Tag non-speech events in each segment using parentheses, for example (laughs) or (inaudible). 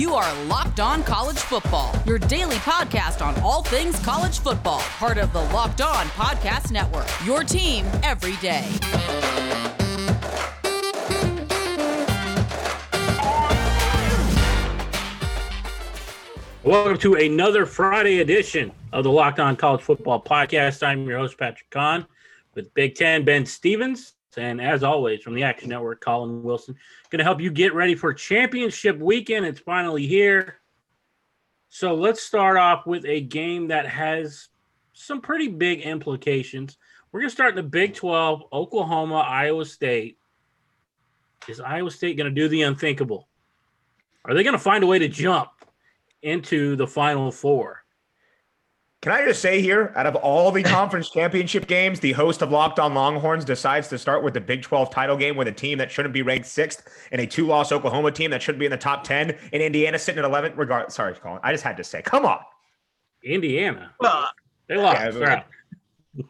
You are Locked On College Football, your daily podcast on all things college football, part of the Locked On Podcast Network. Your team every day. Welcome to another Friday edition of the Locked On College Football Podcast. I'm your host, Patrick Kahn, with Big Ten Ben Stevens. And as always, from the Action Network, Collin Wilson, going to help you get ready for championship weekend. It's finally here. So let's start off with a game that has some pretty big implications. We're going to start in the Big 12, Oklahoma, Iowa State. Is Iowa State going to do the unthinkable? Are they going to find a way to jump into the Final Four? Can I just say here, out of all the conference championship games, the host of Locked On Longhorns decides to start with the Big 12 title game with a team that shouldn't be ranked sixth and a two loss Oklahoma team that shouldn't be in the top 10 and Indiana sitting at 11. Regard, sorry, Collin. I just had to say, come on. Indiana. Well, they lost. Yeah, (laughs)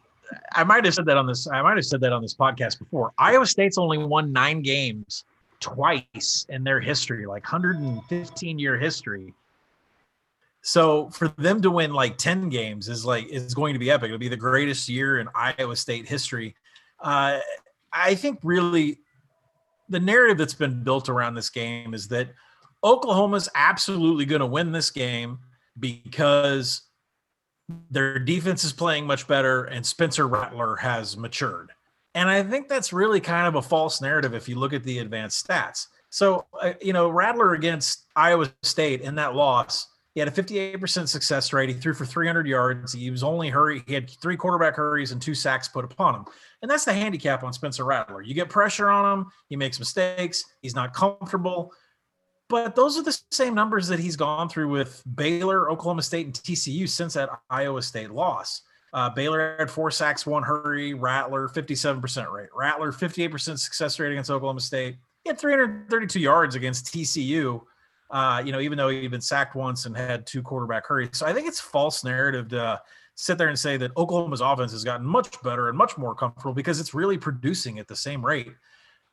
I might have said that on this. I might have said that on this podcast before. Iowa State's only won nine games twice in their history, like 115 year history. So for them to win like 10 games is like is going to be epic. It'll be the greatest year in Iowa State history. Uh, I think really the narrative that's been built around this game is that Oklahoma's absolutely going to win this game because their defense is playing much better and Spencer Rattler has matured. And I think that's really kind of a false narrative if you look at the advanced stats. So, uh, you know, Rattler against Iowa State in that loss he had a 58% success rate. He threw for 300 yards. He was only hurry. He had three quarterback hurries and two sacks put upon him. And that's the handicap on Spencer Rattler. You get pressure on him. He makes mistakes. He's not comfortable. But those are the same numbers that he's gone through with Baylor, Oklahoma State, and TCU since that Iowa State loss. Uh, Baylor had four sacks, one hurry. Rattler, 57% rate. Rattler, 58% success rate against Oklahoma State. He had 332 yards against TCU uh, you know, even though he'd been sacked once and had two quarterback hurries. So I think it's false narrative to sit there and say that Oklahoma's offense has gotten much better and much more comfortable because it's really producing at the same rate.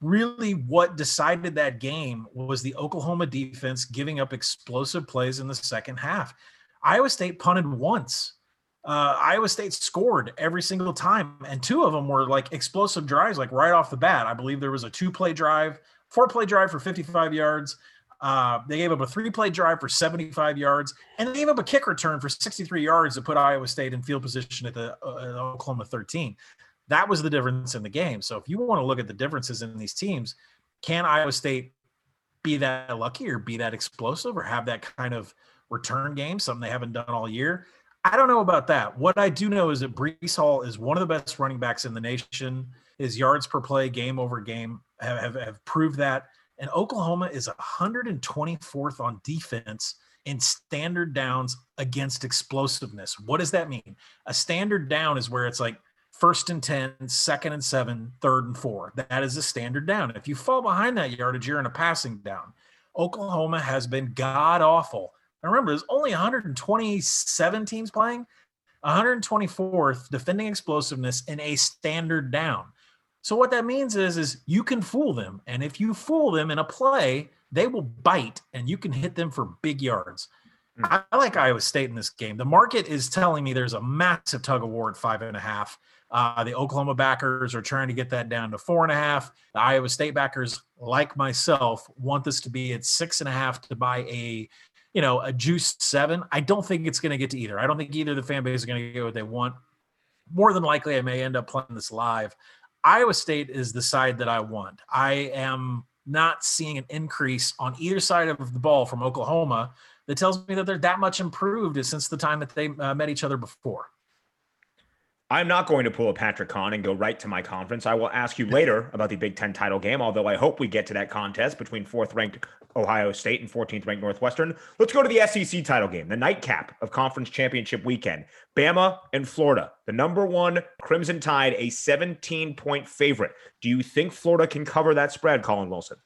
Really, what decided that game was the Oklahoma defense giving up explosive plays in the second half. Iowa State punted once. Uh, Iowa State scored every single time, and two of them were like explosive drives, like right off the bat. I believe there was a two play drive, four play drive for 55 yards, uh, they gave up a three play drive for 75 yards, and they gave up a kick return for 63 yards to put Iowa State in field position at the uh, Oklahoma 13. That was the difference in the game. So if you want to look at the differences in these teams, can Iowa State be that lucky or be that explosive or have that kind of return game, something they haven't done all year? I don't know about that. What I do know is that Breece Hall is one of the best running backs in the nation. His yards per play, game over game, have, have, have proved that. And Oklahoma is 124th on defense in standard downs against explosiveness. What does that mean? A standard down is where it's like first and 10, second and seven, third and four. That is a standard down. If you fall behind that yardage, you're in a passing down. Oklahoma has been god awful. And remember, there's only 127 teams playing, 124th defending explosiveness in a standard down. So what that means is is you can fool them, and if you fool them in a play, they will bite, and you can hit them for big yards. Mm. I like Iowa State in this game. The market is telling me there's a massive tug of war at five and a half. Uh, the Oklahoma backers are trying to get that down to four and a half. The Iowa State backers, like myself, want this to be at six and a half to buy a, you know, a juice seven. I don't think it's going to get to either. I don't think either the fan base is going to get what they want. More than likely, I may end up playing this live. Iowa State is the side that I want. I am not seeing an increase on either side of the ball from Oklahoma that tells me that they're that much improved since the time that they uh, met each other before. I'm not going to pull a Patrick Kahn and go right to my conference. I will ask you later about the Big Ten title game, although I hope we get to that contest between fourth ranked Ohio State and 14th ranked Northwestern. Let's go to the SEC title game, the nightcap of conference championship weekend. Bama and Florida, the number one Crimson Tide, a 17 point favorite. Do you think Florida can cover that spread, Collin Wilson?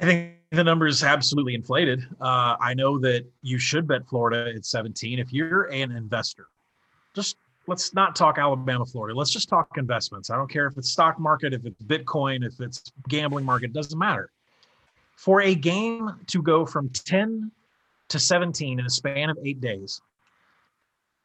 I think the number is absolutely inflated. Uh, I know that you should bet Florida at 17 if you're an investor. Just let's not talk Alabama, Florida. Let's just talk investments. I don't care if it's stock market, if it's Bitcoin, if it's gambling market, doesn't matter. For a game to go from 10 to 17 in a span of eight days,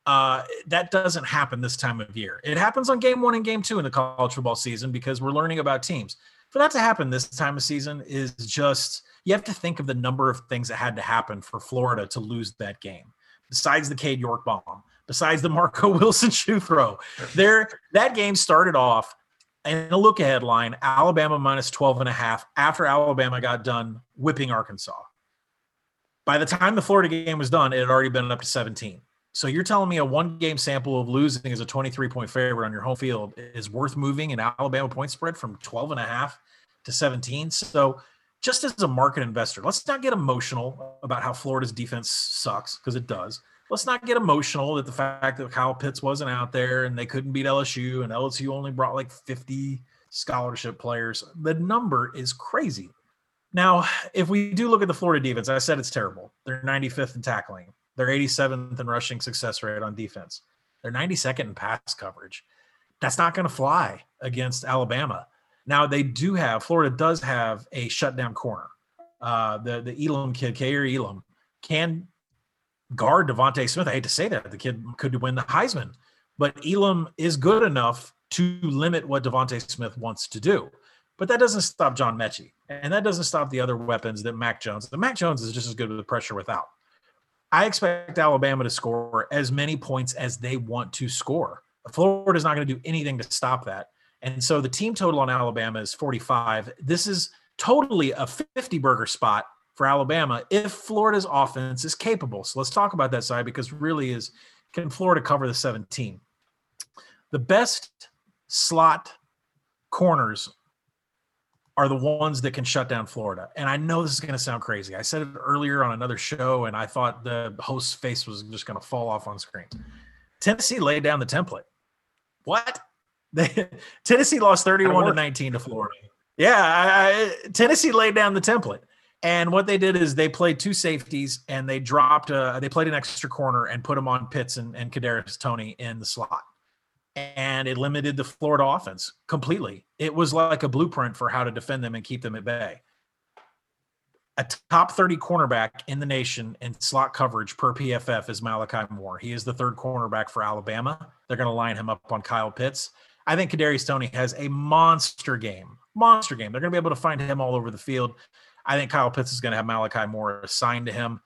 uh, that doesn't happen this time of year. It happens on game one and game two in the college football season because we're learning about teams. For that to happen this time of season is just, you have to think of the number of things that had to happen for Florida to lose that game. Besides the Cade York bomb, besides the Marco (laughs) Wilson shoe throw, there that game started off in a look ahead line, Alabama minus 12 and a half after Alabama got done whipping Arkansas. By the time the Florida game was done, it had already been up to 17. So you're telling me a one game sample of losing as a 23 point favorite on your home field is worth moving an Alabama point spread from 12 and a half to 17. So just as a market investor, let's not get emotional about how Florida's defense sucks because it does. Let's not get emotional at the fact that Kyle Pitts wasn't out there and they couldn't beat LSU and LSU only brought like 50 scholarship players. The number is crazy. Now, if we do look at the Florida defense, I said it's terrible. They're 95th in tackling. They're 87th in rushing success rate on defense. They're 92nd in pass coverage. That's not going to fly against Alabama. Now they do have Florida does have a shutdown corner. Uh, the the Elam kid, Kaiir Elam, can guard DeVonta Smith. I hate to say that the kid could win the Heisman, but Elam is good enough to limit what DeVonta Smith wants to do. But that doesn't stop John Metchie, and that doesn't stop the other weapons that Mac Jones. The Mac Jones is just as good with the pressure without. I expect Alabama to score as many points as they want to score. Florida's not going to do anything to stop that. And so the team total on Alabama is 45. This is totally a 50 burger spot for Alabama if Florida's offense is capable. So let's talk about that side because really is can Florida cover the 17? The best slot corners are the ones that can shut down Florida. And I know this is going to sound crazy. I said it earlier on another show, and I thought the host's face was just going to fall off on screen. Tennessee laid down the template. What? (laughs) They, Tennessee lost 31 to 19 to Florida. Yeah, I, I, Tennessee laid down the template. And what they did is they played two safeties and they dropped, uh, they played an extra corner and put them on Pitts and, and Kadarius Toney in the slot and it limited the Florida offense completely. It was like a blueprint for how to defend them and keep them at bay. A top 30 cornerback in the nation in slot coverage per PFF is Malachi Moore. He is the third cornerback for Alabama. They're going to line him up on Kyle Pitts. I think Kadarius Toney has a monster game. Monster game. They're going to be able to find him all over the field. I think Kyle Pitts is going to have Malachi Moore assigned to him.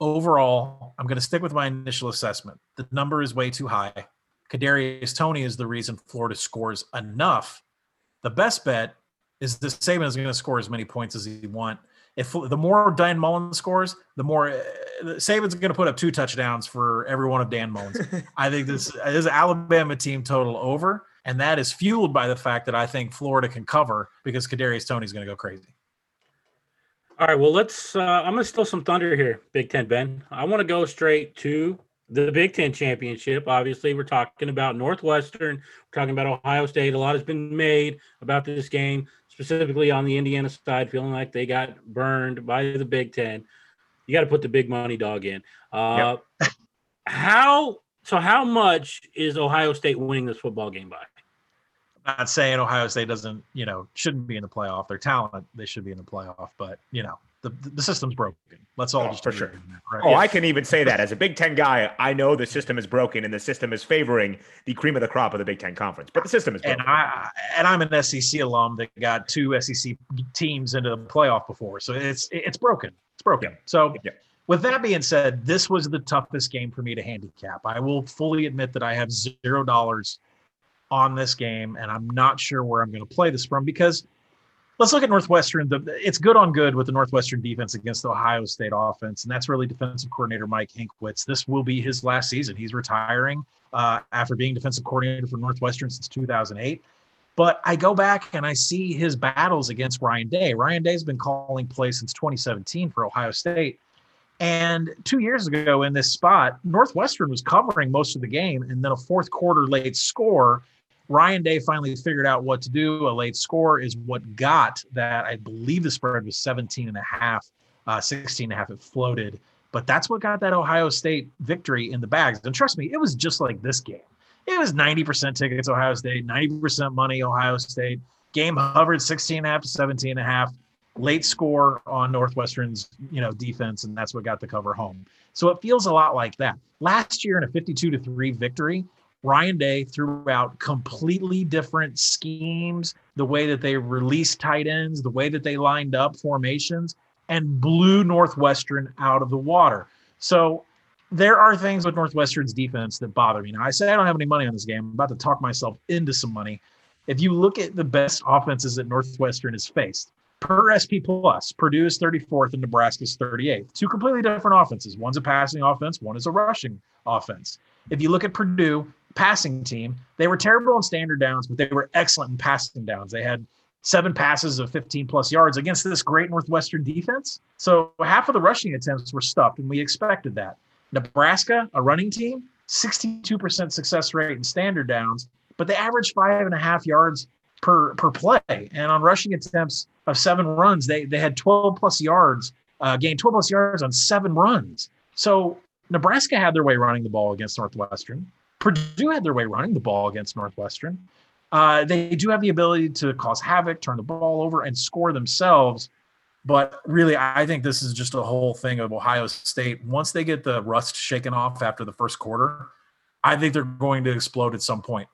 Overall, I'm going to stick with my initial assessment. The number is way too high. Kadarius Toney is the reason Florida scores enough. The best bet is the Saban is going to score as many points as he want. If the more Dan Mullen scores, the more uh, Saban's going to put up two touchdowns for every one of Dan Mullen's. (laughs) I think this is Alabama team total over, and that is fueled by the fact that I think Florida can cover because Kadarius Toney is going to go crazy. All right, well, let's. Uh, I'm going to steal some thunder here, Big Ten Ben. I want to go straight to the Big Ten championship. Obviously, we're talking about Northwestern. We're talking about Ohio State. A lot has been made about this game, specifically on the Indiana side, feeling like they got burned by the Big Ten. You got to put the big money dog in. Uh, yep. (laughs) how so? How much is Ohio State winning this football game by? Not saying Ohio State doesn't, you know, shouldn't be in the playoff. Their talent, they should be in the playoff, but you know, the, the system's broken. Let's all oh, just for sure. That, right? Oh, yeah. I can even say that as a Big Ten guy. I know the system is broken, and the system is favoring the cream of the crop of the Big Ten conference. But the system is broken. And I and I'm an SEC alum that got two SEC teams into the playoff before, so it's it's broken. It's broken. Yeah. So. Yeah. With that being said, this was the toughest game for me to handicap. I will fully admit that I have zero dollars on this game, and I'm not sure where I'm going to play this from because let's look at Northwestern. The, it's good on good with the Northwestern defense against the Ohio State offense, and that's really defensive coordinator Mike Hankwitz. This will be his last season. He's retiring uh, after being defensive coordinator for Northwestern since 2008. But I go back and I see his battles against Ryan Day. Ryan Day's been calling plays since 2017 for Ohio State. And two years ago in this spot, Northwestern was covering most of the game, and then a fourth quarter late score Ryan Day finally figured out what to do. A late score is what got that. I believe the spread was 17 and a half, uh, 16 and a half. It floated, but that's what got that Ohio State victory in the bags. And trust me, it was just like this game. It was 90% tickets, Ohio State, 90% money, Ohio State. Game hovered 16 and a half to 17 and a half. late score on Northwestern's, you know, defense, and that's what got the cover home. So it feels a lot like that. Last year in a 52 to 3 victory, Ryan Day threw out completely different schemes, the way that they released tight ends, the way that they lined up formations, and blew Northwestern out of the water. So there are things with Northwestern's defense that bother me. Now, I say I don't have any money on this game. I'm about to talk myself into some money. If you look at the best offenses that Northwestern has faced, per SP Plus, Purdue is 34th and Nebraska is 38th. Two completely different offenses. One's a passing offense, one is a rushing offense. If you look at Purdue, passing team, they were terrible in standard downs, but they were excellent in passing downs. They had seven passes of 15 plus yards against this great Northwestern defense. So half of the rushing attempts were stuffed, and we expected that. Nebraska, a running team, 62% success rate in standard downs, but they averaged five and a half yards per per play. And on rushing attempts of seven runs, they they had 12 plus yards, uh, gained 12 plus yards on seven runs. So Nebraska had their way running the ball against Northwestern. Purdue had their way running the ball against Northwestern. Uh, they do have the ability to cause havoc, turn the ball over, and score themselves. But really, I think this is just a whole thing of Ohio State. Once they get the rust shaken off after the first quarter, I think they're going to explode at some point.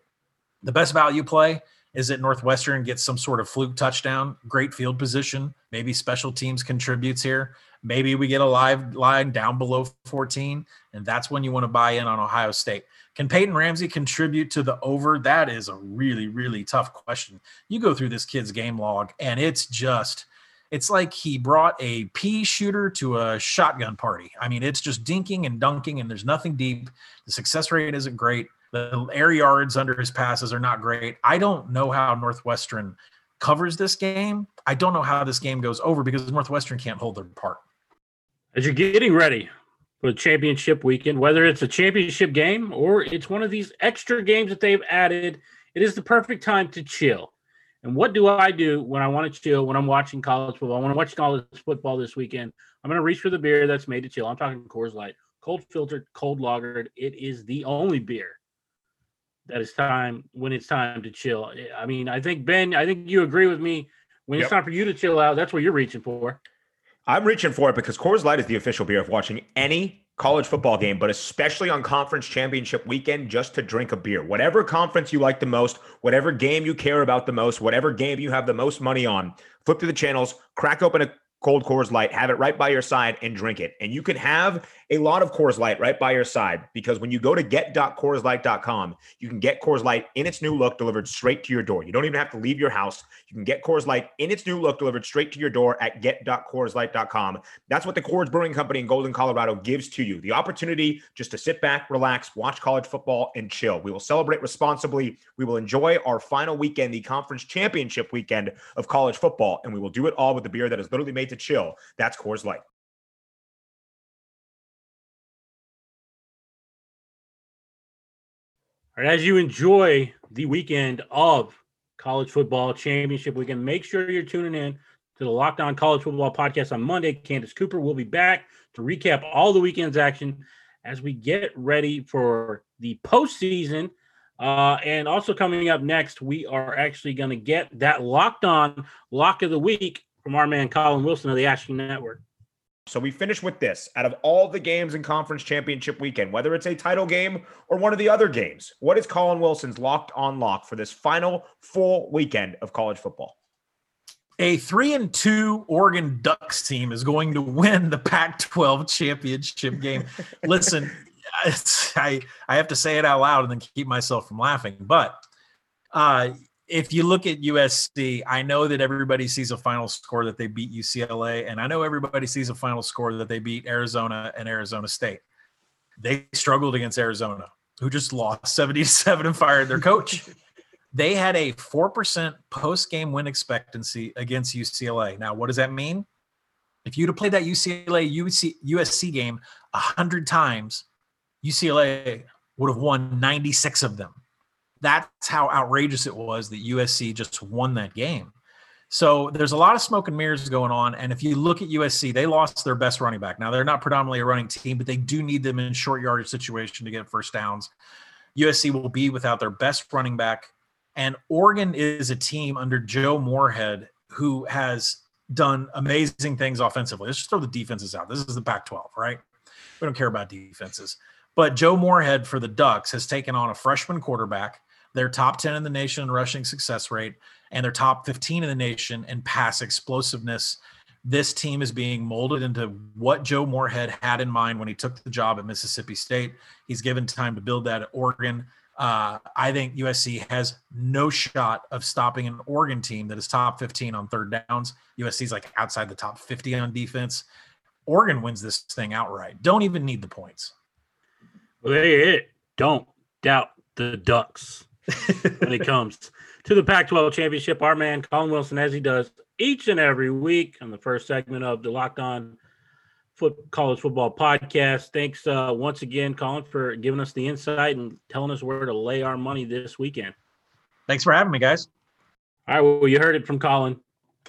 The best value play is that Northwestern gets some sort of fluke touchdown, great field position. Maybe special teams contributes here. Maybe we get a live line down below 14, and that's when you want to buy in on Ohio State. Can Peyton Ramsey contribute to the over? That is a really, really tough question. You go through this kid's game log, and it's just, it's like he brought a pea shooter to a shotgun party. I mean, it's just dinking and dunking, and there's nothing deep. The success rate isn't great. The air yards under his passes are not great. I don't know how Northwestern covers this game. I don't know how this game goes over because Northwestern can't hold their part. As you're getting ready for the championship weekend, whether it's a championship game or it's one of these extra games that they've added, it is the perfect time to chill. And what do I do when I want to chill when I'm watching college football? I want to watch college football this weekend. I'm going to reach for the beer that's made to chill. I'm talking Coors Light, cold filtered, cold lagered. It is the only beer that it's time when it's time to chill. I mean, I think Ben, I think you agree with me. When yep. it's time for you to chill out, that's what you're reaching for. I'm reaching for it because Coors Light is the official beer of watching any college football game, but especially on conference championship weekend, just to drink a beer. Whatever conference you like the most, whatever game you care about the most, whatever game you have the most money on, flip through the channels, crack open a cold Coors Light, have it right by your side and drink it. And you can have a lot of Coors Light right by your side because when you go to get.coorslight.com, you can get Coors Light in its new look delivered straight to your door. You don't even have to leave your house. You can get Coors Light in its new look delivered straight to your door at get.coorslight.com. That's what the Coors Brewing Company in Golden, Colorado gives to you. The opportunity just to sit back, relax, watch college football and chill. We will celebrate responsibly. We will enjoy our final weekend, the conference championship weekend of college football, and we will do it all with the beer that is literally made to chill. That's Coors Light. All right, as you enjoy the weekend of college football championship weekend, make sure you're tuning in to the Locked On College Football podcast on Monday. Candace Cooper will be back to recap all the weekend's action as we get ready for the postseason. Uh, and also coming up next, we are actually going to get that Locked On Lock of the Week from our man Collin Wilson of the Action Network. So we finish with this. Out of all the games in conference championship weekend, whether it's a title game or one of the other games, what is Collin Wilson's locked on lock for this final full weekend of college football? A three and two Oregon Ducks team is going to win the Pac 12 championship game. (laughs) Listen, I, I have to say it out loud and then keep myself from laughing. But uh, if you look at USC, I know that everybody sees a final score that they beat UCLA, and I know everybody sees a final score that they beat Arizona and Arizona State. They struggled against Arizona, who just lost (laughs) 77 and fired their coach. (laughs) they had a 4% post game win expectancy against UCLA. Now, what does that mean? If you'd have played that UCLA UC, USC game 100 times, UCLA would have won 96 of them that's how outrageous it was that USC just won that game. So there's a lot of smoke and mirrors going on. And if you look at USC, they lost their best running back. Now they're not predominantly a running team, but they do need them in short yardage situation to get first downs. USC will be without their best running back. And Oregon is a team under Joe Moorhead who has done amazing things offensively. Let's just throw the defenses out. This is the Pac 12, right? We don't care about defenses. But Joe Moorhead for the Ducks has taken on a freshman quarterback. They're top 10 in the nation in rushing success rate, and they're top 15 in the nation in pass explosiveness. This team is being molded into what Joe Moorhead had in mind when he took the job at Mississippi State. He's given time to build that at Oregon. Uh, I think USC has no shot of stopping an Oregon team that is top 15 on third downs. USC is like outside the top 50 on defense. Oregon wins this thing outright. Don't even need the points. Well, there you it. Don't doubt the Ducks (laughs) when it comes to the Pac 12 championship. Our man, Collin Wilson, as he does each and every week on the first segment of the Locked On Foot College Football Podcast. Thanks uh, once again, Collin, for giving us the insight and telling us where to lay our money this weekend. Thanks for having me, guys. All right. Well, you heard it from Collin.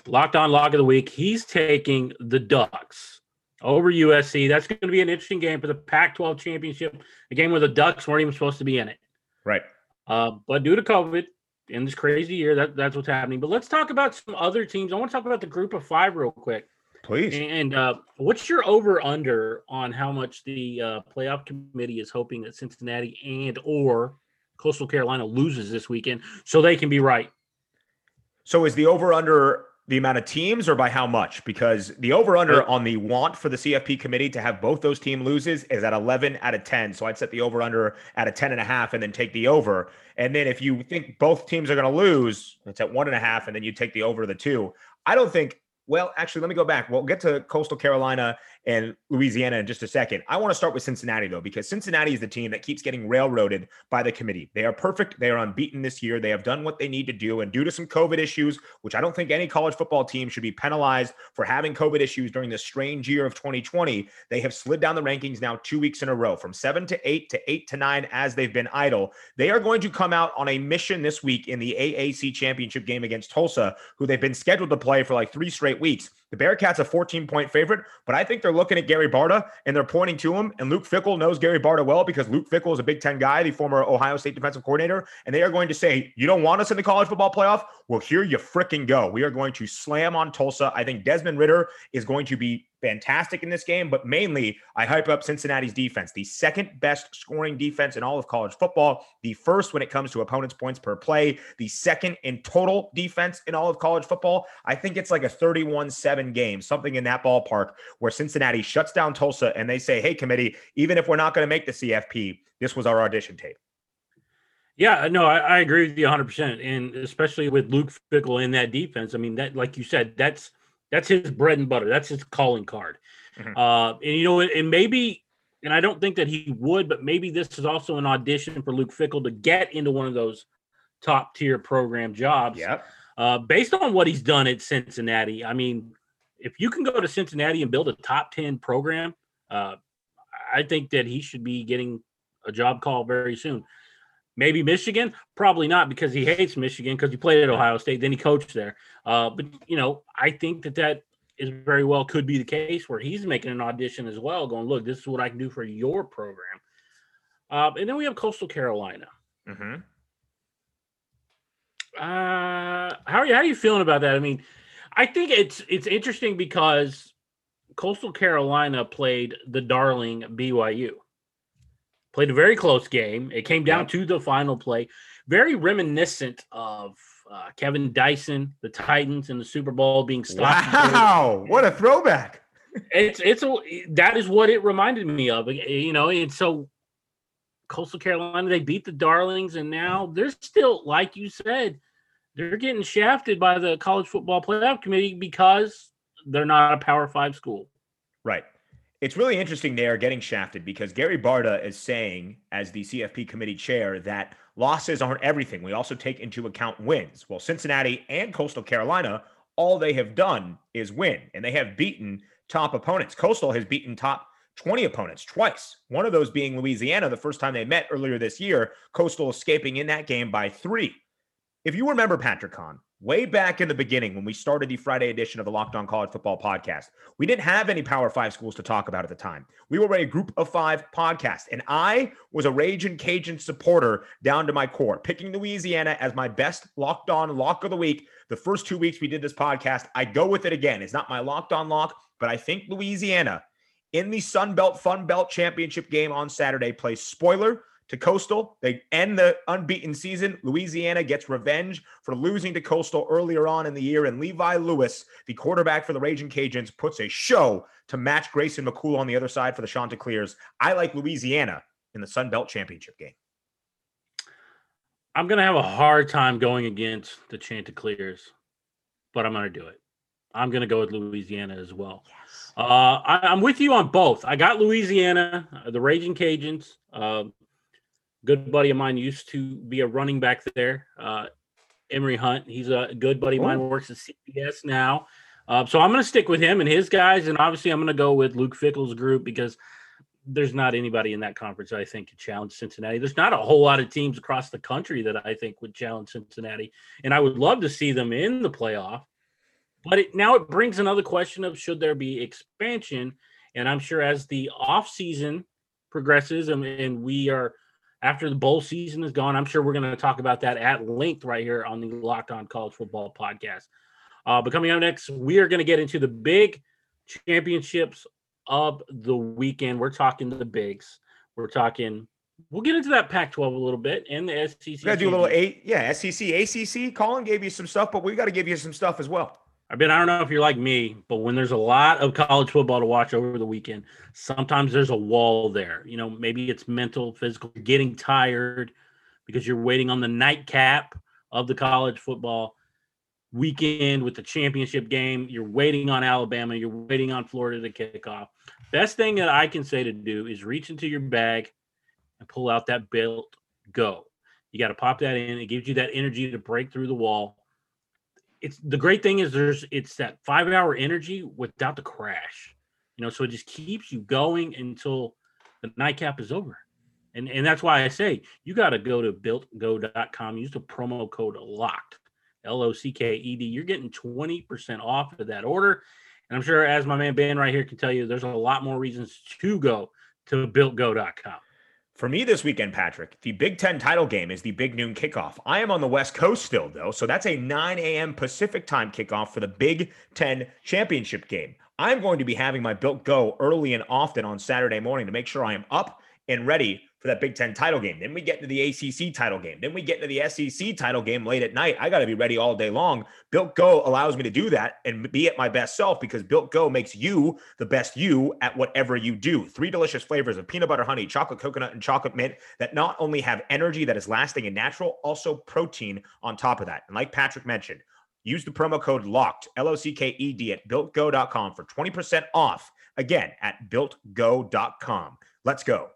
Locked On Lock of the Week. He's taking the Ducks over USC. That's going to be an interesting game for the Pac 12 championship, a game where the Ducks weren't even supposed to be in it. Right. Uh, but due to COVID in this crazy year, that, that's what's happening. But let's talk about some other teams. I want to talk about the group of five real quick. Please. And uh, what's your over under on how much the uh, playoff committee is hoping that Cincinnati and or Coastal Carolina loses this weekend so they can be right? So is the over under the amount of teams or by how much? Because the over under on the want for the CFP committee to have both those team loses is at 11 out of 10. So I'd set the over under at a 10 and a half and then take the over. And then if you think both teams are going to lose, it's at one and a half and then you take the over the two. I don't think well, actually, let me go back. We'll get to Coastal Carolina and Louisiana in just a second. I want to start with Cincinnati, though, because Cincinnati is the team that keeps getting railroaded by the committee. They are perfect. They are unbeaten this year. They have done what they need to do. And due to some COVID issues, which I don't think any college football team should be penalized for having COVID issues during this strange year of 2020, they have slid down the rankings now two weeks in a row from seven to eight to eight to nine as they've been idle. They are going to come out on a mission this week in the AAC championship game against Tulsa, who they've been scheduled to play for like three straight weeks. The Bearcats a 14 point favorite, but I think they're looking at Gary Barta and they're pointing to him. And Luke Fickell knows Gary Barta well because Luke Fickell is a Big Ten guy, the former Ohio State defensive coordinator. And they are going to say, You don't want us in the college football playoff? Well, here you freaking go. We are going to slam on Tulsa. I think Desmond Ridder is going to be fantastic in this game, but mainly I hype up Cincinnati's defense, the second best scoring defense in all of college football, the first when it comes to opponents' points per play, the second in total defense in all of college football. I think it's like a 31 7 game, something in that ballpark, where Cincinnati shuts down Tulsa and they say, hey, committee, even if we're not going to make the CFP, this was our audition tape. Yeah, no, I, I agree with you 100%. And especially with Luke Fickell in that defense. I mean, that, like you said, that's that's his bread and butter. That's his calling card. Mm-hmm. Uh, and you know, and maybe, and I don't think that he would, but maybe this is also an audition for Luke Fickell to get into one of those top tier program jobs. Yeah. Uh, based on what he's done at Cincinnati, I mean, if you can go to Cincinnati and build a top ten program, uh, I think that he should be getting a job call very soon. Maybe Michigan, probably not because he hates Michigan because he played at Ohio State, then he coached there. Uh, but you know, I think that that is very well could be the case where he's making an audition as well, going, "Look, this is what I can do for your program." Uh, and then we have Coastal Carolina. Mm-hmm. Uh, how are you? How are you feeling about that? I mean, I think it's it's interesting because Coastal Carolina played the darling BYU played a very close game. It came down to the final play. Very reminiscent of uh, Kevin Dyson, the Titans, in the Super Bowl being stopped. Wow, what a throwback! it's it's a that is what it reminded me of. You know, and so Coastal Carolina they beat the Darlings, and now they're still, like you said, they're getting shafted by the College Football Playoff Committee because they're not a Power Five school. Right it's really interesting they are getting shafted because Gary Barta is saying, as the CFP committee chair, that losses aren't everything. We also take into account wins. Well, Cincinnati and Coastal Carolina, all they have done is win, and they have beaten top opponents. Coastal has beaten top 20 opponents twice, one of those being Louisiana the first time they met earlier this year. Coastal escaping in that game by three. If you remember Patrick Kahn, way back in the beginning when we started the Friday edition of the Locked On College Football podcast, we didn't have any Power Five schools to talk about at the time. We were a group of five podcast, and I was a Raging Cajun supporter down to my core, picking Louisiana as my best Locked On lock of the week. The first two weeks we did this podcast, I go with it again. It's not my Locked On lock, but I think Louisiana in the Sun Belt Fun Belt Championship game on Saturday plays spoiler to Coastal. They end the unbeaten season. Louisiana gets revenge for losing to Coastal earlier on in the year. And Levi Lewis, the quarterback for the Raging Cajuns, puts a show to match Grayson McCall on the other side for the Chanticleers. I like Louisiana in the Sun Belt Championship game. I'm going to have a hard time going against the Chanticleers, but I'm going to do it. I'm going to go with Louisiana as well. Yes. Uh, I, am with you on both. I got Louisiana, uh, the Raging Cajuns. Uh, good buddy of mine used to be a running back there. Uh, Emory Hunt. He's a good buddy of mine. Works at CBS now. Uh, so I'm going to stick with him and his guys, and obviously I'm going to go with Luke Fickell's group because there's not anybody in that conference I think could challenge Cincinnati. There's not a whole lot of teams across the country that I think would challenge Cincinnati, and I would love to see them in the playoff. But it, now it brings another question of should there be expansion? And I'm sure as the off season progresses and, and we are after the bowl season is gone. I'm sure we're going to talk about that at length right here on the Locked On College Football podcast. Uh, but coming up next, we are going to get into the big championships of the weekend. We're talking the bigs. We're talking. We'll get into that Pac-12 a little bit and the SEC. We got to do a little eight, yeah, SEC, ACC. Collin gave you some stuff, but we got to give you some stuff as well. I mean, I don't know if you're like me, but when there's a lot of college football to watch over the weekend, sometimes there's a wall there. You know, maybe it's mental, physical, getting tired because you're waiting on the nightcap of the college football weekend with the championship game. You're waiting on Alabama. You're waiting on Florida to kick off. Best thing that I can say to do is reach into your bag and pull out that belt. go. You got to pop that in. It gives you that energy to break through the wall it's the great thing is there's it's that five hour energy without the crash you know so it just keeps you going until the nightcap is over. And and that's why i say you got to go to builtgo.com use the promo code locked l-o-c-k-e-d you're getting 20% off of that order. And i'm sure as my man ben right here can tell you there's a lot more reasons to go to builtgo.com for me this weekend, Patrick, the Big Ten title game is the big noon kickoff. I am on the West Coast still, though, so that's a 9 a.m. Pacific time kickoff for the Big Ten championship game. I'm going to be having my Built Go early and often on Saturday morning to make sure I am up and ready for that Big Ten title game. Then we get into the ACC title game. Then we get into the SEC title game late at night. I got to be ready all day long. Built Go allows me to do that and be at my best self because Built Go makes you the best you at whatever you do. Three delicious flavors of peanut butter honey, chocolate coconut, and chocolate mint that not only have energy that is lasting and natural, also protein on top of that. And like Patrick mentioned, use the promo code LOCKED, L O C K E D, at builtgo.com for 20% off. Again, at builtgo.com. Let's go.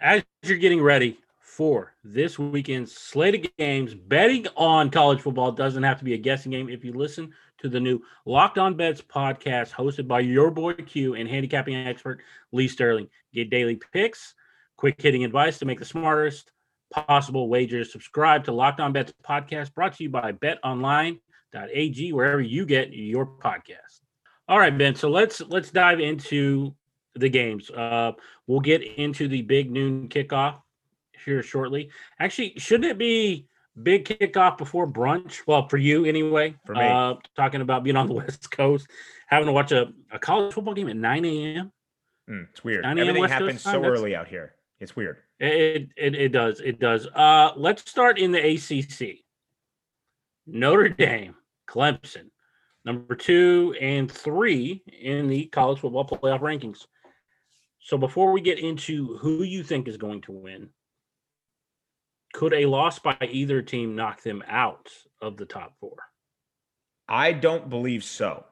As you're getting ready for this weekend's slate of games, betting on college football doesn't have to be a guessing game. If you listen to the new Locked On Bets podcast hosted by your boy Q and handicapping expert Lee Sterling, get daily picks, quick hitting advice to make the smartest possible wagers. Subscribe to Locked On Bets podcast brought to you by betonline.ag, wherever you get your podcast. All right, Ben. So let's let's dive into the games. Uh, we'll get into the big noon kickoff here shortly. Actually, shouldn't it be big kickoff before brunch? Well, for you anyway. For me, uh, talking about being on the (laughs) West Coast, having to watch a, a college football game at 9 a.m. Mm, it's weird. Everything West happens so early out here. It's weird. It, it it does. It does. Uh, let's start in the ACC. Notre Dame, Clemson, number two and three in the college football playoff rankings. So before we get into who you think is going to win, could a loss by either team knock them out of the top four? I don't believe so.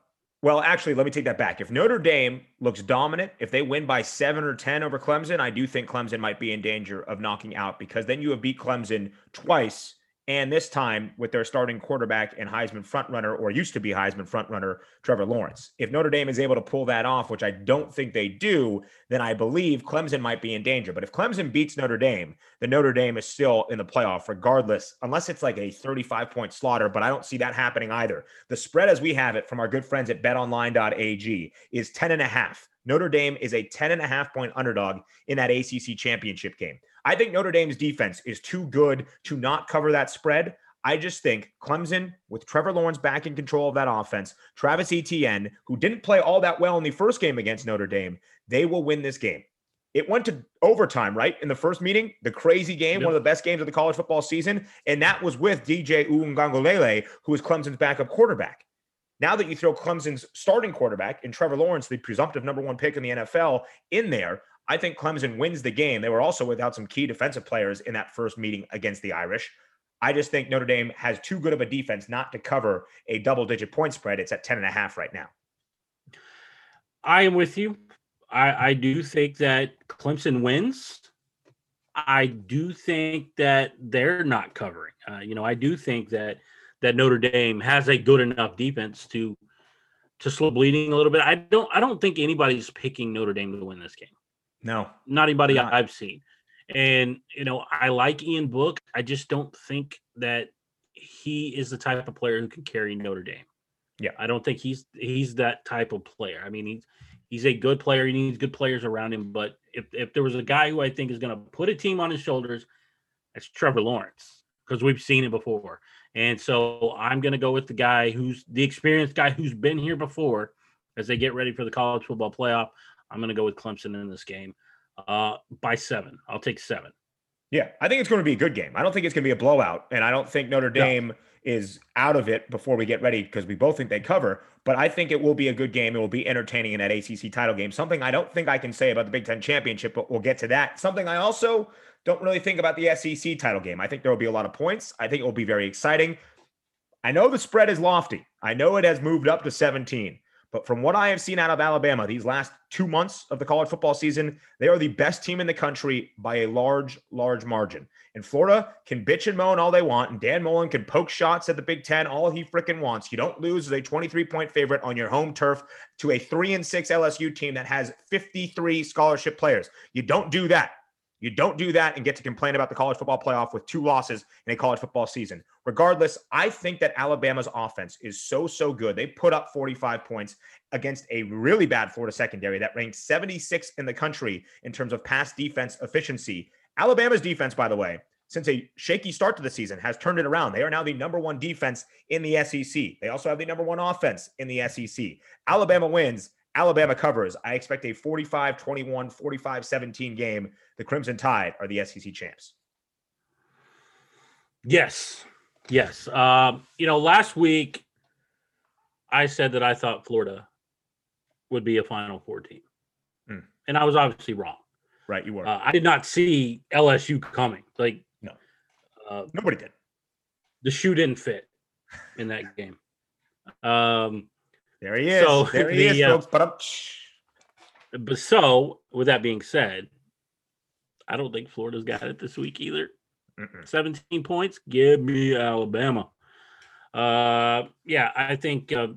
Well, actually, let me take that back. If Notre Dame looks dominant, if they win by seven or 10 over Clemson, I do think Clemson might be in danger of knocking out because then you have beat Clemson twice and this time with their starting quarterback and Heisman frontrunner, or used to be Heisman frontrunner, Trevor Lawrence. If Notre Dame is able to pull that off, which I don't think they do, then I believe Clemson might be in danger. But if Clemson beats Notre Dame, then Notre Dame is still in the playoff, regardless, unless it's like a 35 point slaughter. But I don't see that happening either. The spread as we have it from our good friends at betonline.ag is 10 and a half. Notre Dame is a 10 and a half point underdog in that ACC championship game. I think Notre Dame's defense is too good to not cover that spread. I just think Clemson, with Trevor Lawrence back in control of that offense, Travis Etienne, who didn't play all that well in the first game against Notre Dame, they will win this game. It went to overtime, right? In the first meeting, the crazy game, yep. one of the best games of the college football season. And that was with DJ Uiagalelei, who is Clemson's backup quarterback. Now that you throw Clemson's starting quarterback and Trevor Lawrence, the presumptive number one pick in the NFL, in there, I think Clemson wins the game. They were also without some key defensive players in that first meeting against the Irish. I just think Notre Dame has too good of a defense not to cover a double digit point spread. It's at 10 and a half right now. I am with you. I, I do think that Clemson wins. I do think that they're not covering. Uh, you know, I do think that that Notre Dame has a good enough defense to to slow bleeding a little bit. I don't I don't think anybody's picking Notre Dame to win this game. No, not anybody not. I've seen. And you know, I like Ian Book. I just don't think that he is the type of player who can carry Notre Dame. Yeah, I don't think he's he's that type of player. I mean, he's he's a good player. He needs good players around him. But if if there was a guy who I think is going to put a team on his shoulders, it's Trevor Lawrence because we've seen it before. And so I'm going to go with the guy who's the experienced guy who's been here before as they get ready for the college football playoff. I'm going to go with Clemson in this game uh, by seven. I'll take seven. Yeah, I think it's going to be a good game. I don't think it's going to be a blowout, and I don't think Notre Dame no. is out of it before we get ready because we both think they cover. But I think it will be a good game. It will be entertaining in that ACC title game. Something I don't think I can say about the Big Ten championship, but we'll get to that. Something I also don't really think about the SEC title game. I think there will be a lot of points. I think it will be very exciting. I know the spread is lofty. I know it has moved up to 17. But from what I have seen out of Alabama these last two months of the college football season, they are the best team in the country by a large, large margin. And Florida can bitch and moan all they want, and Dan Mullen can poke shots at the Big Ten all he freaking wants. You don't lose as a 23 point favorite on your home turf to a three and six LSU team that has 53 scholarship players. You don't do that. You don't do that and get to complain about the college football playoff with two losses in a college football season. Regardless, I think that Alabama's offense is so, so good. They put up 45 points against a really bad Florida secondary that ranked 76 in the country in terms of pass defense efficiency. Alabama's defense, by the way, since a shaky start to the season, has turned it around. They are now the number one defense in the SEC. They also have the number one offense in the SEC. Alabama wins. Alabama covers. I expect a 45 21, 45 17 game. The Crimson Tide are the SEC champs. Yes. Yes. Um, you know, last week I said that I thought Florida would be a Final Four team. Mm. And I was obviously wrong. Right. You were. Uh, I did not see LSU coming. Like, no. Uh, Nobody did. The shoe didn't fit in that game. Um, there he is. So there he the, is, uh, folks. But, but so, with that being said, I don't think Florida's got it this week either. Mm-mm. 17 points. Give me Alabama. Uh, yeah, I think uh,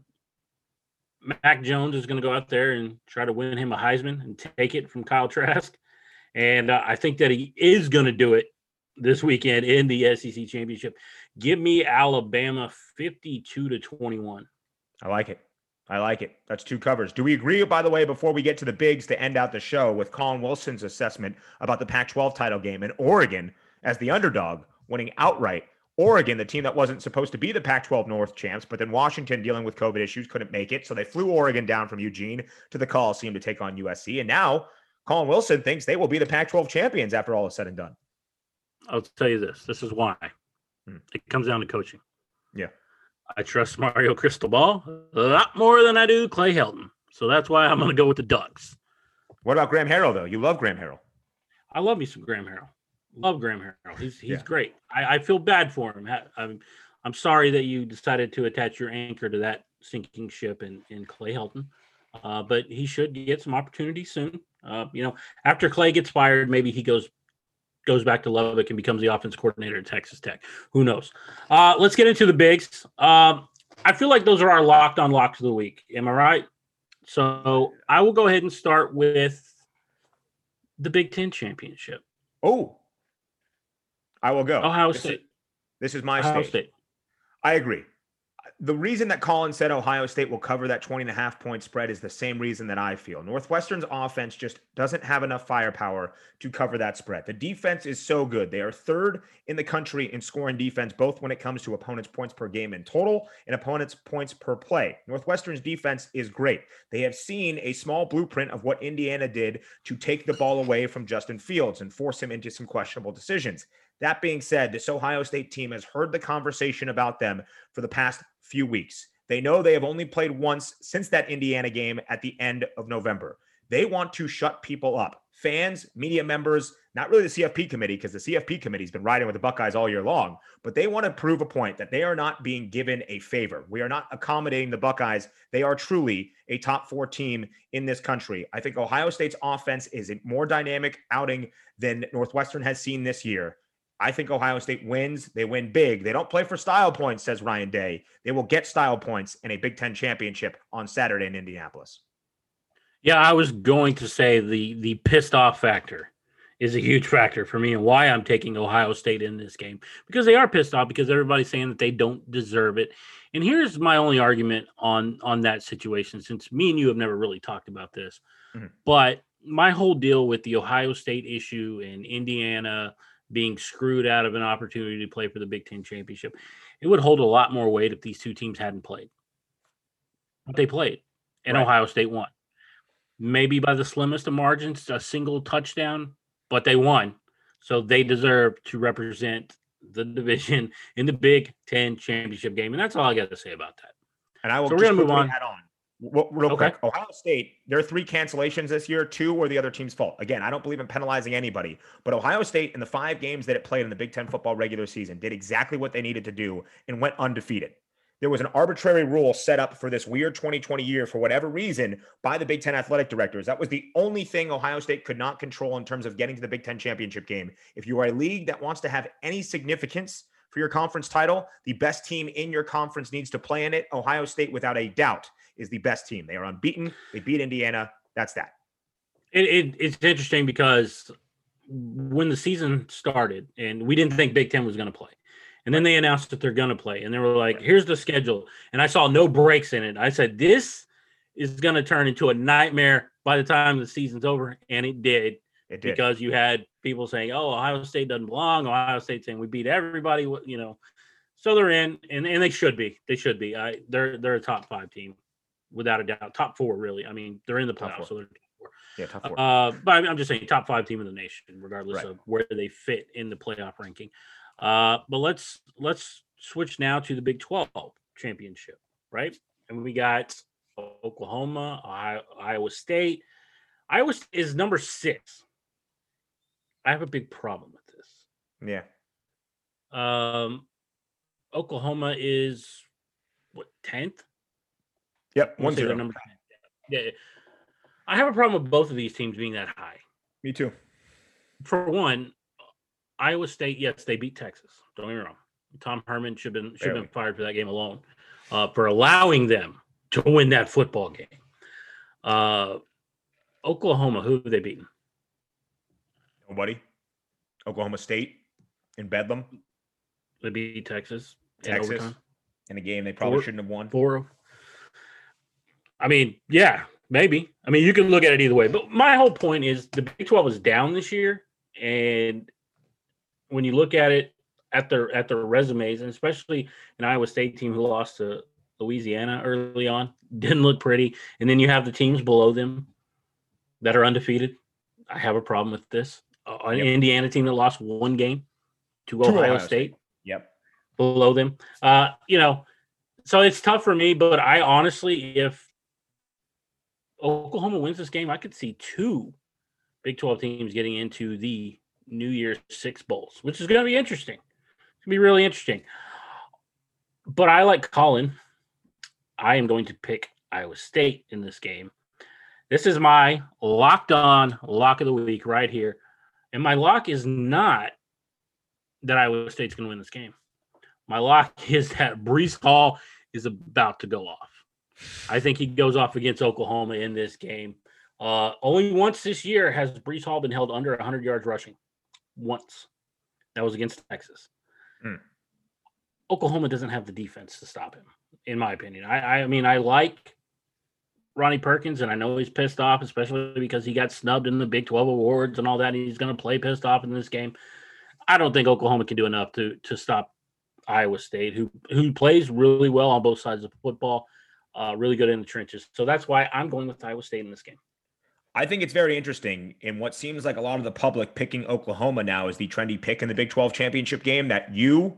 Mac Jones is going to go out there and try to win him a Heisman and take it from Kyle Trask. And uh, I think that he is going to do it this weekend in the SEC championship. Give me Alabama 52 to 21. I like it. I like it. That's two covers. Do we agree, by the way, before we get to the bigs to end out the show with Collin Wilson's assessment about the Pac 12 title game and Oregon as the underdog winning outright? Oregon, the team that wasn't supposed to be the Pac 12 North champs, but then Washington dealing with COVID issues couldn't make it. So they flew Oregon down from Eugene to the Coliseum to take on USC. And now Collin Wilson thinks they will be the Pac 12 champions after all is said and done. I'll tell you this this is why hmm. it comes down to coaching. Yeah. I trust Mario Cristobal a lot more than I do Clay Helton. So that's why I'm going to go with the Ducks. What about Graham Harrell, though? You love Graham Harrell. I love me some Graham Harrell. Love Graham Harrell. He's he's yeah. great. I, I feel bad for him. I'm I'm sorry that you decided to attach your anchor to that sinking ship in in Clay Helton. Uh, but he should get some opportunity soon. Uh, you know, after Clay gets fired, maybe he goes goes back to Lubbock and becomes the offense coordinator at Texas Tech. Who knows? Uh, let's get into the bigs. Um, I feel like those are our locked on locks of the week. Am I right? So I will go ahead and start with the Big Ten championship. Oh, I will go. Ohio This is- State. This is my Ohio state. State. I agree. The reason that Collin said Ohio State will cover that 20 and a half point spread is the same reason that I feel. Northwestern's offense just doesn't have enough firepower to cover that spread. The defense is so good. They are third in the country in scoring defense, both when it comes to opponents' points per game in total and opponents' points per play. Northwestern's defense is great. They have seen a small blueprint of what Indiana did to take the ball away from Justin Fields and force him into some questionable decisions. That being said, this Ohio State team has heard the conversation about them for the past few weeks. They know they have only played once since that Indiana game at the end of November. They want to shut people up. Fans, media members, not really the CFP committee, because the CFP committee's been riding with the Buckeyes all year long, but they want to prove a point that they are not being given a favor. We are not accommodating the Buckeyes. They are truly a top four team in this country. I think Ohio State's offense is a more dynamic outing than Northwestern has seen this year. I think Ohio State wins. They win big. They don't play for style points, says Ryan Day. They will get style points in a Big Ten championship on Saturday in Indianapolis. Yeah, I was going to say the the pissed off factor is a huge factor for me and why I'm taking Ohio State in this game because they are pissed off because everybody's saying that they don't deserve it. And here's my only argument on on that situation since me and you have never really talked about this. Mhm. But my whole deal with the Ohio State issue and Indiana being screwed out of an opportunity to play for the Big 10 championship, it would hold a lot more weight if these two teams hadn't played. But they played and Right. Ohio State won maybe by the slimmest of margins, a single touchdown, but they won. So they deserve to represent the division in the Big Ten championship game. And that's all I got to say about that. And I will So we're gonna move on. add on. Well, real Okay. quick, Ohio State, there are three cancellations this year. Two were the other team's fault. Again, I don't believe in penalizing anybody, but Ohio State in the five games that it played in the Big Ten football regular season did exactly what they needed to do and went undefeated. There was an arbitrary rule set up for this weird 2020 year for whatever reason by the Big Ten athletic directors. That was the only thing Ohio State could not control in terms of getting to the Big Ten championship game. If you are a league that wants to have any significance for your conference title, the best team in your conference needs to play in it. Ohio State, without a doubt, is the best team. They are unbeaten. They beat Indiana. That's that. It, it, it's interesting because when the season started, and we didn't think Big Ten was going to play. And then they announced that they're going to play. And they were like, here's the schedule. And I saw no breaks in it. I said, this is going to turn into a nightmare by the time the season's over. And it did. It did. because you had people saying, "Oh, Ohio State doesn't belong." Ohio State saying we beat everybody, you know. So they're in, and, and they should be. They should be. I, they're they're a top five team, without a doubt. Top four, really. I mean, they're in the Top playoffs, four. so they're top four. yeah, tough work. Uh, but I'm- I'm just saying, top five team in the nation, regardless Right. of where they fit in the playoff ranking. Uh, but let's let's switch now to the Big Twelve championship, right? And we got Oklahoma, Ohio, Iowa State. Iowa State is number six. I have a big problem with this. yeah. Um, Oklahoma is what tenth? Yep. One wanna say they're zero. number 10. Yeah, I have a problem with both of these teams being that high. Me too. For one, Iowa State, yes, they beat Texas. Don't get me wrong. Tom Herman should have been should been fired for that game alone, uh, for allowing them to win that football game. Uh, Oklahoma, who have they beaten? Nobody. Oklahoma State in Bedlam They beat Texas. Texas. overtime. in a game they probably Four- shouldn't have won. Four. I mean, yeah, maybe. I mean, you can look at it either way. But my whole point is the Big 12 is down this year. And when you look at it at their at their resumes, and especially an Iowa State team who lost to Louisiana early on, didn't look pretty. And then you have the teams below them that are undefeated. I have a problem with this. Uh, an Yep. Indiana team that lost one game to, To Ohio, Ohio State State. Yep. below them. Uh, you know, so it's tough for me, but I honestly, if Oklahoma wins this game, I could see two Big 12 teams getting into the New Year's Six Bowls, which is going to be interesting. It's going to be really interesting. But I like Collin. I am going to pick Iowa State in this game. This is my locked on lock of the week right here. And my lock is not that Iowa State's going to win this game. My lock (laughs) is that Breece Hall is about to go off. I think he goes off against Oklahoma in this game. Uh, only once this year has Breece Hall been held under 100 yards rushing. Once. That was against Texas. Hmm. Oklahoma doesn't have the defense to stop him, in my opinion. I, I mean, I like Ronnie Perkins, and I know he's pissed off, especially because he got snubbed in the Big 12 awards and all that. And he's going to play pissed off in this game. I don't think Oklahoma can do enough to to stop Iowa State, who who plays really well on both sides of the football, uh, really good in the trenches. So that's why I'm going with Iowa State in this game. I think it's very interesting in what seems like a lot of the public picking Oklahoma now as the trendy pick in the Big 12 championship game that you,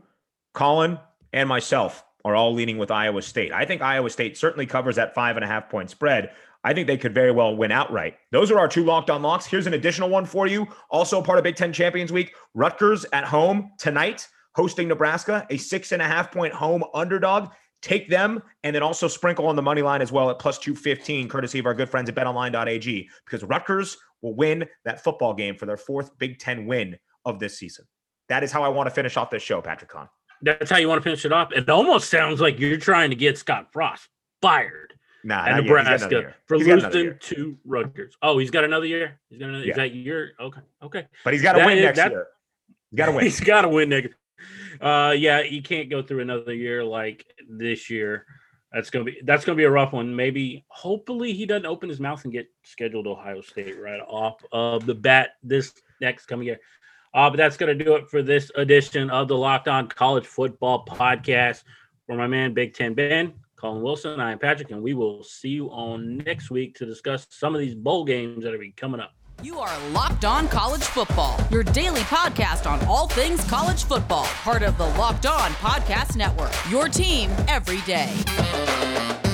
Collin, and myself are all leaning with Iowa State. I think Iowa State certainly covers that five and a half point spread. I think they could very well win outright. Those are our two locked on locks. Here's an additional one for you. Also part of Big Ten Champions Week. Rutgers at home tonight, hosting Nebraska, a six and a half point home underdog. Take them and then also sprinkle on the money line as well at plus 215, courtesy of our good friends at betonline.ag, because Rutgers will win that football game for their fourth Big Ten win of this season. That is how I want to finish off this show, Patrick Kahn. That's how you want to finish it off. It almost sounds like you're trying to get Scott Frost fired Nah, at not yet. He's got another Nebraska for He's got another losing to Rutgers. Oh, he's got another year. He's got another. Yeah. Is that year? Okay, okay. But he's got to win is- next that- year. He's got to win. (laughs) He's got to win next. Uh, yeah, you can't go through another year like this year. That's gonna be that's gonna be a rough one. Maybe, hopefully, he doesn't open his mouth and get scheduled Ohio State right off of the bat this next coming year. Uh, but that's gonna do it for this edition of the Locked On College Football Podcast. For my man Big Ten Ben, Collin Wilson, I am Patrick, and we will see you on next week to discuss some of these bowl games that are be coming up. You are Locked On College Football, your daily podcast on all things college football, part of the Locked On Podcast Network. Your team every day.